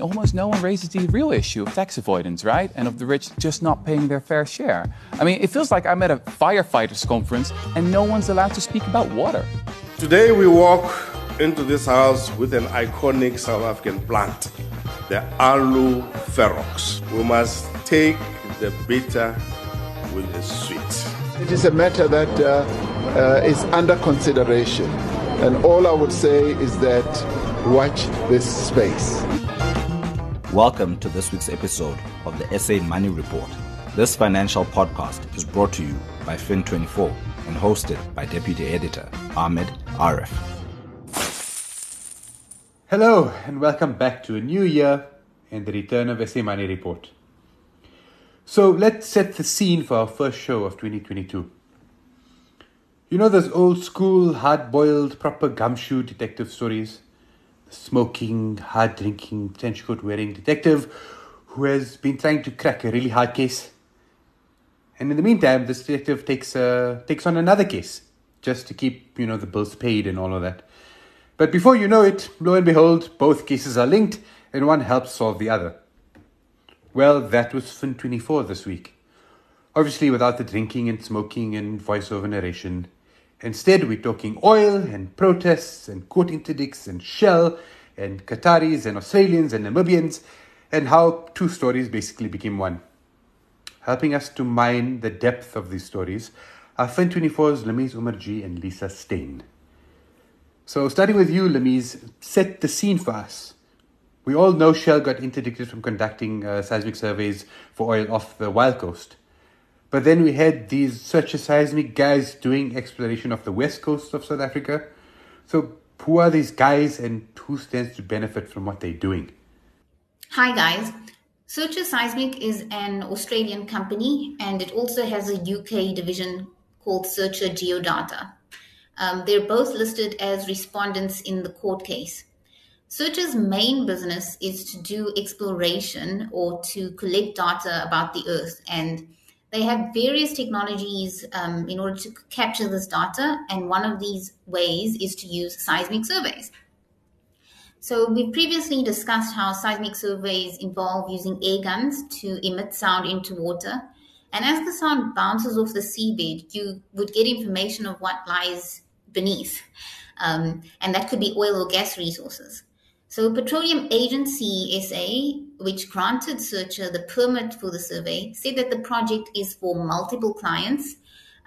almost no one raises the real issue of tax avoidance, right? And of the rich just not paying their fair share. I mean, it feels like I'm at a firefighters conference and no one's allowed to speak about water. Today we walk into this house with an iconic South African plant, the Aloe Ferox. We must take the bitter with the sweet. It is a matter that uh, uh, is under consideration. And all I would say is that watch this space. Welcome to this week's episode of the SA Money Report. This financial podcast is brought to you by Fin24 and hosted by Deputy Editor Ahmed Areff. Hello, and welcome back to a new year and the return of SA Money Report. So let's set the scene for our first show of 2022. You know those old school, hard boiled, proper gumshoe detective stories? Smoking, hard drinking, trench coat wearing detective who has been trying to crack a really hard case. And in the meantime, this detective takes, uh, takes on another case just to keep, you know, the bills paid and all of that. But before you know it, lo and behold, both cases are linked and one helps solve the other. Well, that was Fin24 this week. Obviously, without the drinking and smoking and voiceover narration. Instead, we're talking oil and protests and court interdicts and Shell and Qataris and Australians and Namibians and how two stories basically became one. Helping us to mine the depth of these stories are Fin24's Lameez Omarjee and Lisa Steyn. So, starting with you, Lameez, set the scene for us. We all know Shell got interdicted from conducting uh, seismic surveys for oil off the Wild Coast. But then we had these Searcher Seismic guys doing exploration of the west coast of South Africa. So, who are these guys and who stands to benefit from what they're doing? Hi, guys. Searcher Seismic is an Australian company and it also has a UK division called Searcher Geodata. Um, they're both listed as respondents in the court case. Searcher's main business is to do exploration or to collect data about the Earth, and they have various technologies um, in order to capture this data. And one of these ways is to use seismic surveys. So, we've previously discussed how seismic surveys involve using air guns to emit sound into water. And as the sound bounces off the seabed, you would get information of what lies beneath. Um, and that could be oil or gas resources. So, Petroleum Agency SA, which granted Searcher the permit for the survey, said that the project is for multiple clients.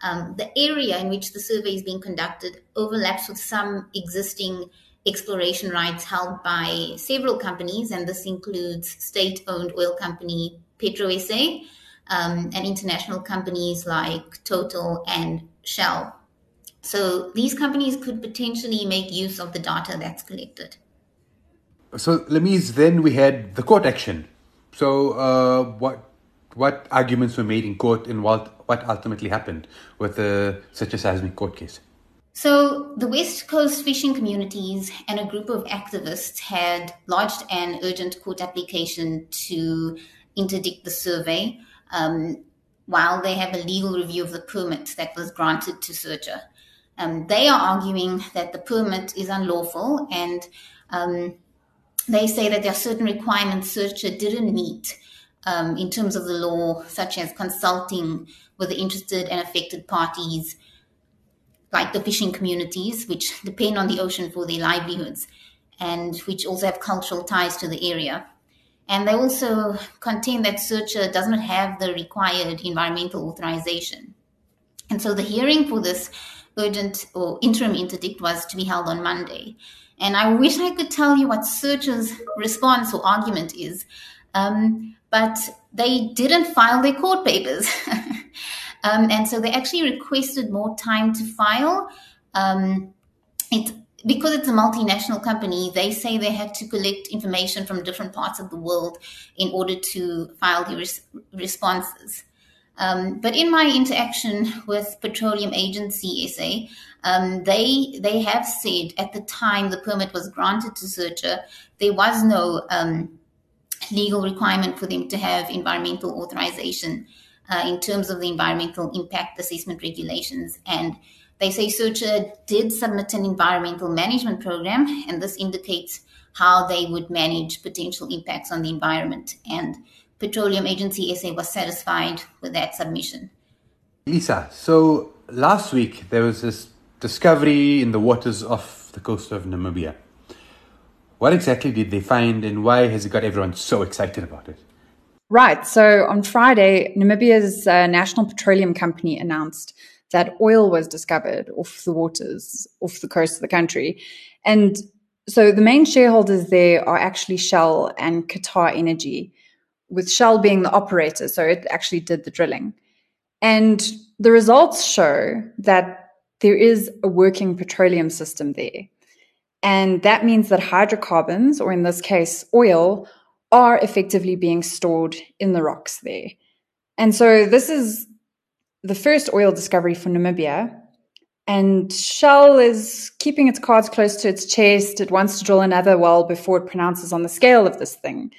Um, the area in which the survey is being conducted overlaps with some existing exploration rights held by several companies, and this includes state owned oil company PetroSA um, and international companies like Total and Shell. So, these companies could potentially make use of the data that's collected. So, Lameez, then we had the court action. So, uh, what what arguments were made in court, and what what ultimately happened with the a seismic court case? So, the West Coast fishing communities and a group of activists had lodged an urgent court application to interdict the survey um, while they have a legal review of the permit that was granted to Searcher. Um, they are arguing that the permit is unlawful and um, they say that there are certain requirements Searcher didn't meet um, in terms of the law, such as consulting with the interested and affected parties, like the fishing communities, which depend on the ocean for their livelihoods and which also have cultural ties to the area. And they also contend that Searcher does not have the required environmental authorization. And so the hearing for this urgent or interim interdict was to be held on Monday. And I wish I could tell you what Searcher's response or argument is, um, but they didn't file their court papers. um, and so they actually requested more time to file. Um, it, because it's a multinational company, they say they had to collect information from different parts of the world in order to file the res- responses. Um, but in my interaction with Petroleum Agency SA, um, they they have said at the time the permit was granted to Searcher, there was no um, legal requirement for them to have environmental authorization uh, in terms of the environmental impact assessment regulations, and They say Searcher did submit an environmental management program, and this indicates how they would manage potential impacts on the environment. And Petroleum Agency SA was satisfied with that submission. Lisa, so last week there was this discovery in the waters off the coast of Namibia. What exactly did they find and why has it got everyone so excited about it? Right. So on Friday, Namibia's uh, National Petroleum Company announced that oil was discovered off the waters, off the coast of the country. And so the main shareholders there are actually Shell and Qatar Energy, with Shell being the operator. So it actually did the drilling. And the results show that there is a working petroleum system there. And that means that hydrocarbons, or in this case, oil, are effectively being stored in the rocks there. And so this is the first oil discovery for Namibia. And Shell is keeping its cards close to its chest. It wants to drill another well before it pronounces on the scale of this thing.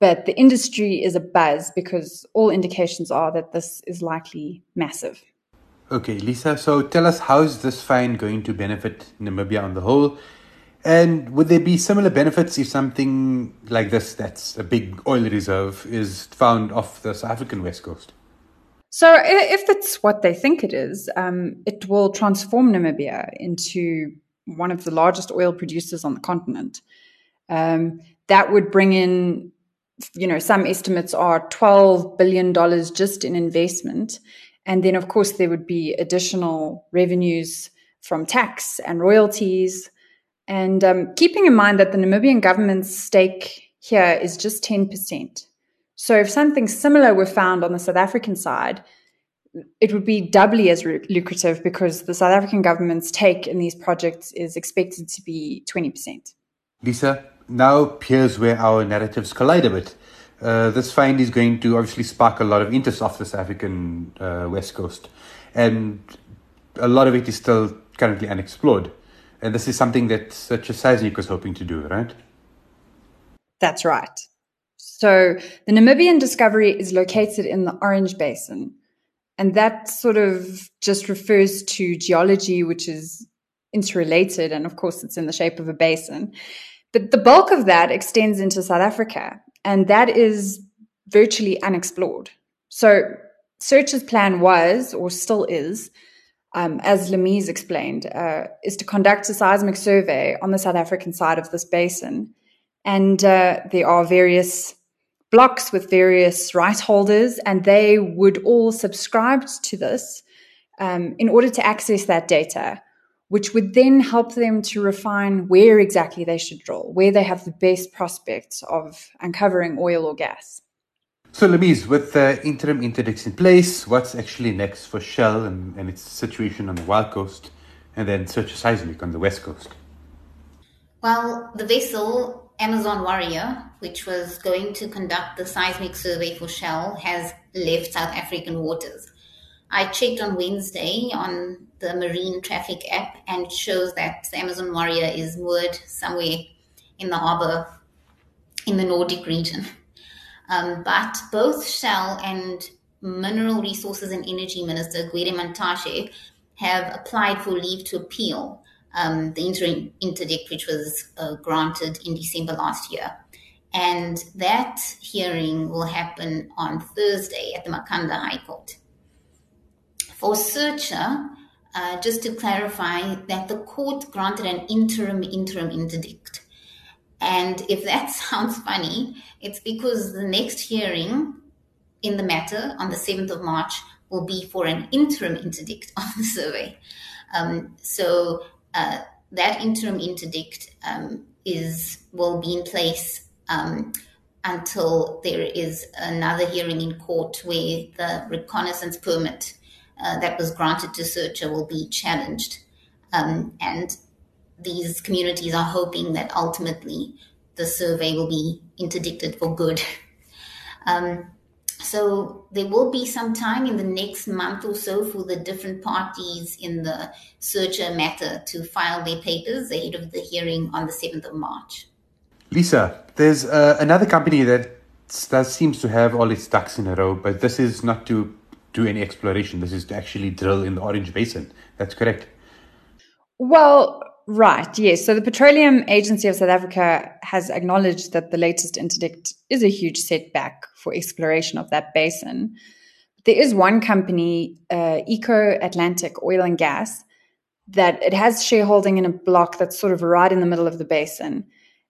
But the industry is a buzz because all indications are that this is likely massive. Okay, Lisa, so tell us how is this find going to benefit Namibia on the whole? And would there be similar benefits if something like this, that's a big oil reserve, is found off the South African west coast? So, if it's what they think it is, um, it will transform Namibia into one of the largest oil producers on the continent. Um, that would bring in, you know, some estimates are $12 billion just in investment. And then, of course, there would be additional revenues from tax and royalties. And um, keeping in mind that the Namibian government's stake here is just 10%. So if something similar were found on the South African side, it would be doubly as lucrative because the South African government's take in these projects is expected to be 20%. Lisa, now here's where our narratives collide a bit. Uh, this find is going to obviously spark a lot of interest off the South African uh, west coast, and a lot of it is still currently unexplored. And this is something that Searcher Seismic was hoping to do, right? That's right. So the Namibian discovery is located in the Orange Basin. And that sort of just refers to geology, which is interrelated. And of course, it's in the shape of a basin. But the bulk of that extends into South Africa. And that is virtually unexplored. So Searcher's plan was, or still is, um, as Lameez explained, uh, is to conduct a seismic survey on the South African side of this basin. And uh, there are various blocks with various right holders, and they would all subscribe to this um, in order to access that data, which would then help them to refine where exactly they should drill, where they have the best prospects of uncovering oil or gas. So, Lameez, with the interim interdicts in place, what's actually next for Shell and, and its situation on the Wild Coast, and then Searcher Seismic on the West Coast? Well, the vessel Amazon Warrior, which was going to conduct the seismic survey for Shell, has left South African waters. I checked on Wednesday on the Marine Traffic app and shows that the Amazon Warrior is moored somewhere in the harbor in the Nordic region. Um, but both Shell and Mineral Resources and Energy Minister Gwede Mantashe have applied for leave to appeal um, the interim interdict, which was uh, granted in December last year. And that hearing will happen on Thursday at the Makhanda High Court. For Searcher, uh, just to clarify that the court granted an interim interim interdict. And if that sounds funny, it's because the next hearing in the matter on the 7th of March will be for an interim interdict on the survey. Um, so uh, that interim interdict um, is will be in place um, until there is another hearing in court where the reconnaissance permit uh, that was granted to Searcher will be challenged. Um, and these communities are hoping that ultimately the survey will be interdicted for good. Um, so there will be some time in the next month or so for the different parties in the searcher matter to file their papers ahead of the hearing on the 7th of March. Lisa, there's uh, another company that, that seems to have all its ducks in a row, but this is not to do any exploration. This is to actually drill in the Orange Basin. That's correct. Well, right, yes. So the Petroleum Agency of South Africa has acknowledged that the latest interdict is a huge setback for exploration of that basin. There is one company, uh, Eco Atlantic Oil and Gas, that it has shareholding in a block that's sort of right in the middle of the basin.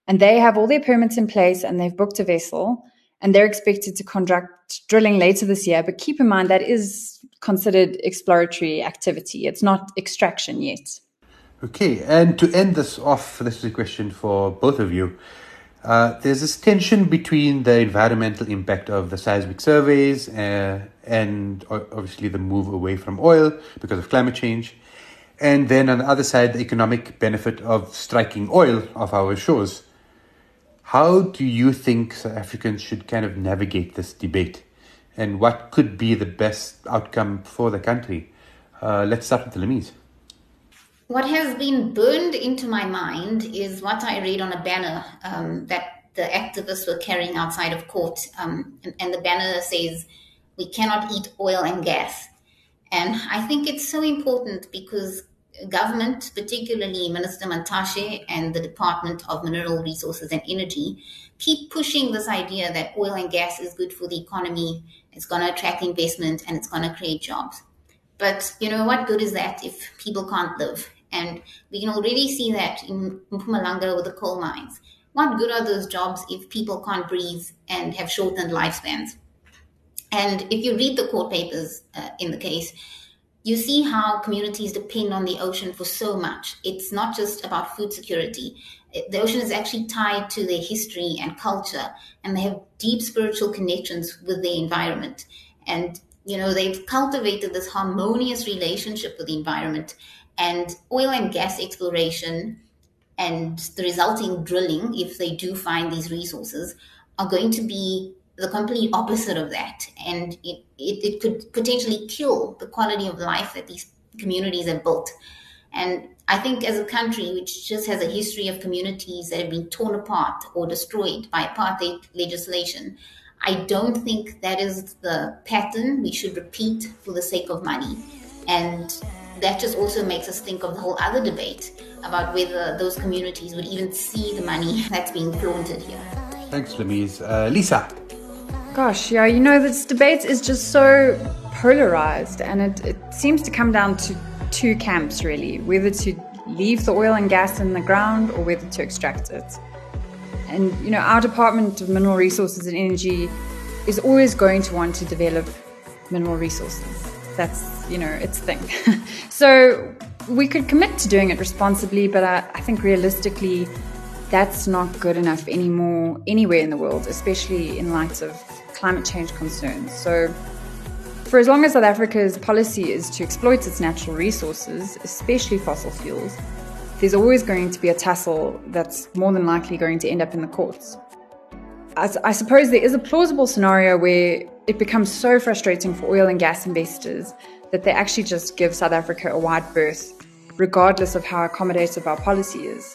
And they have all their permits in place and they've booked a vessel and they're expected to conduct drilling later this year. But keep in mind that is considered exploratory activity. It's not extraction yet. Okay, and to end this off, this is a question for both of you. Uh, there's this tension between the environmental impact of the seismic surveys uh, and obviously the move away from oil because of climate change. And then on the other side, the economic benefit of striking oil off our shores. How do you think South Africans should kind of navigate this debate? And what could be the best outcome for the country? Uh, let's start with the Lameez. What has been burned into my mind is what I read on a banner um, that the activists were carrying outside of court. Um, and, and the banner says, We cannot eat oil and gas. And I think it's so important because government, particularly Minister Mantashe and the Department of Mineral Resources and Energy, keep pushing this idea that oil and gas is good for the economy, it's going to attract investment, and it's going to create jobs. But you know what good is that if people can't live? And we can already see that in Mpumalanga with the coal mines. What good are those jobs if people can't breathe and have shortened lifespans? And if you read the court papers uh, in the case, you see how communities depend on the ocean for so much. It's not just about food security. The ocean is actually tied to their history and culture, and they have deep spiritual connections with the environment. And, you know, they've cultivated this harmonious relationship with the environment. And oil and gas exploration and the resulting drilling, if they do find these resources, are going to be the complete opposite of that. And it, it, it, could potentially kill the quality of life that these communities have built. And I think as a country which just has a history of communities that have been torn apart or destroyed by apartheid legislation, I don't think that is the pattern we should repeat for the sake of money. And that just also makes us think of the whole other debate about whether those communities would even see the money that's being flaunted here. Thanks, Lameez. Uh, Lisa. Gosh, yeah, you know, this debate is just so polarized and it, it seems to come down to two camps really whether to leave the oil and gas in the ground or whether to extract it. And, you know, our Department of Mineral Resources and Energy is always going to want to develop mineral resources. That's, you know, its thing. so we could commit to doing it responsibly, but I, I think realistically, that's not good enough anymore anywhere in the world, especially in light of climate change concerns. So, for as long as South Africa's policy is to exploit its natural resources, especially fossil fuels, there's always going to be a tussle that's more than likely going to end up in the courts. I, I suppose there is a plausible scenario where it becomes so frustrating for oil and gas investors that they actually just give South Africa a wide berth, regardless of how accommodative our policy is.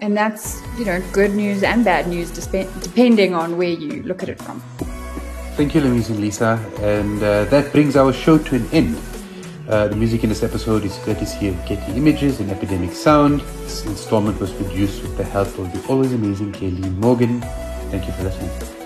And that's, you know, good news and bad news, depending on where you look at it from. Thank you, Lameez and Lisa. And uh, that brings our show to an end. Uh, the music in this episode is courtesy of Getty Images and Epidemic Sound. This installment was produced with the help of the always amazing Kaylee Morgan. Thank you for listening.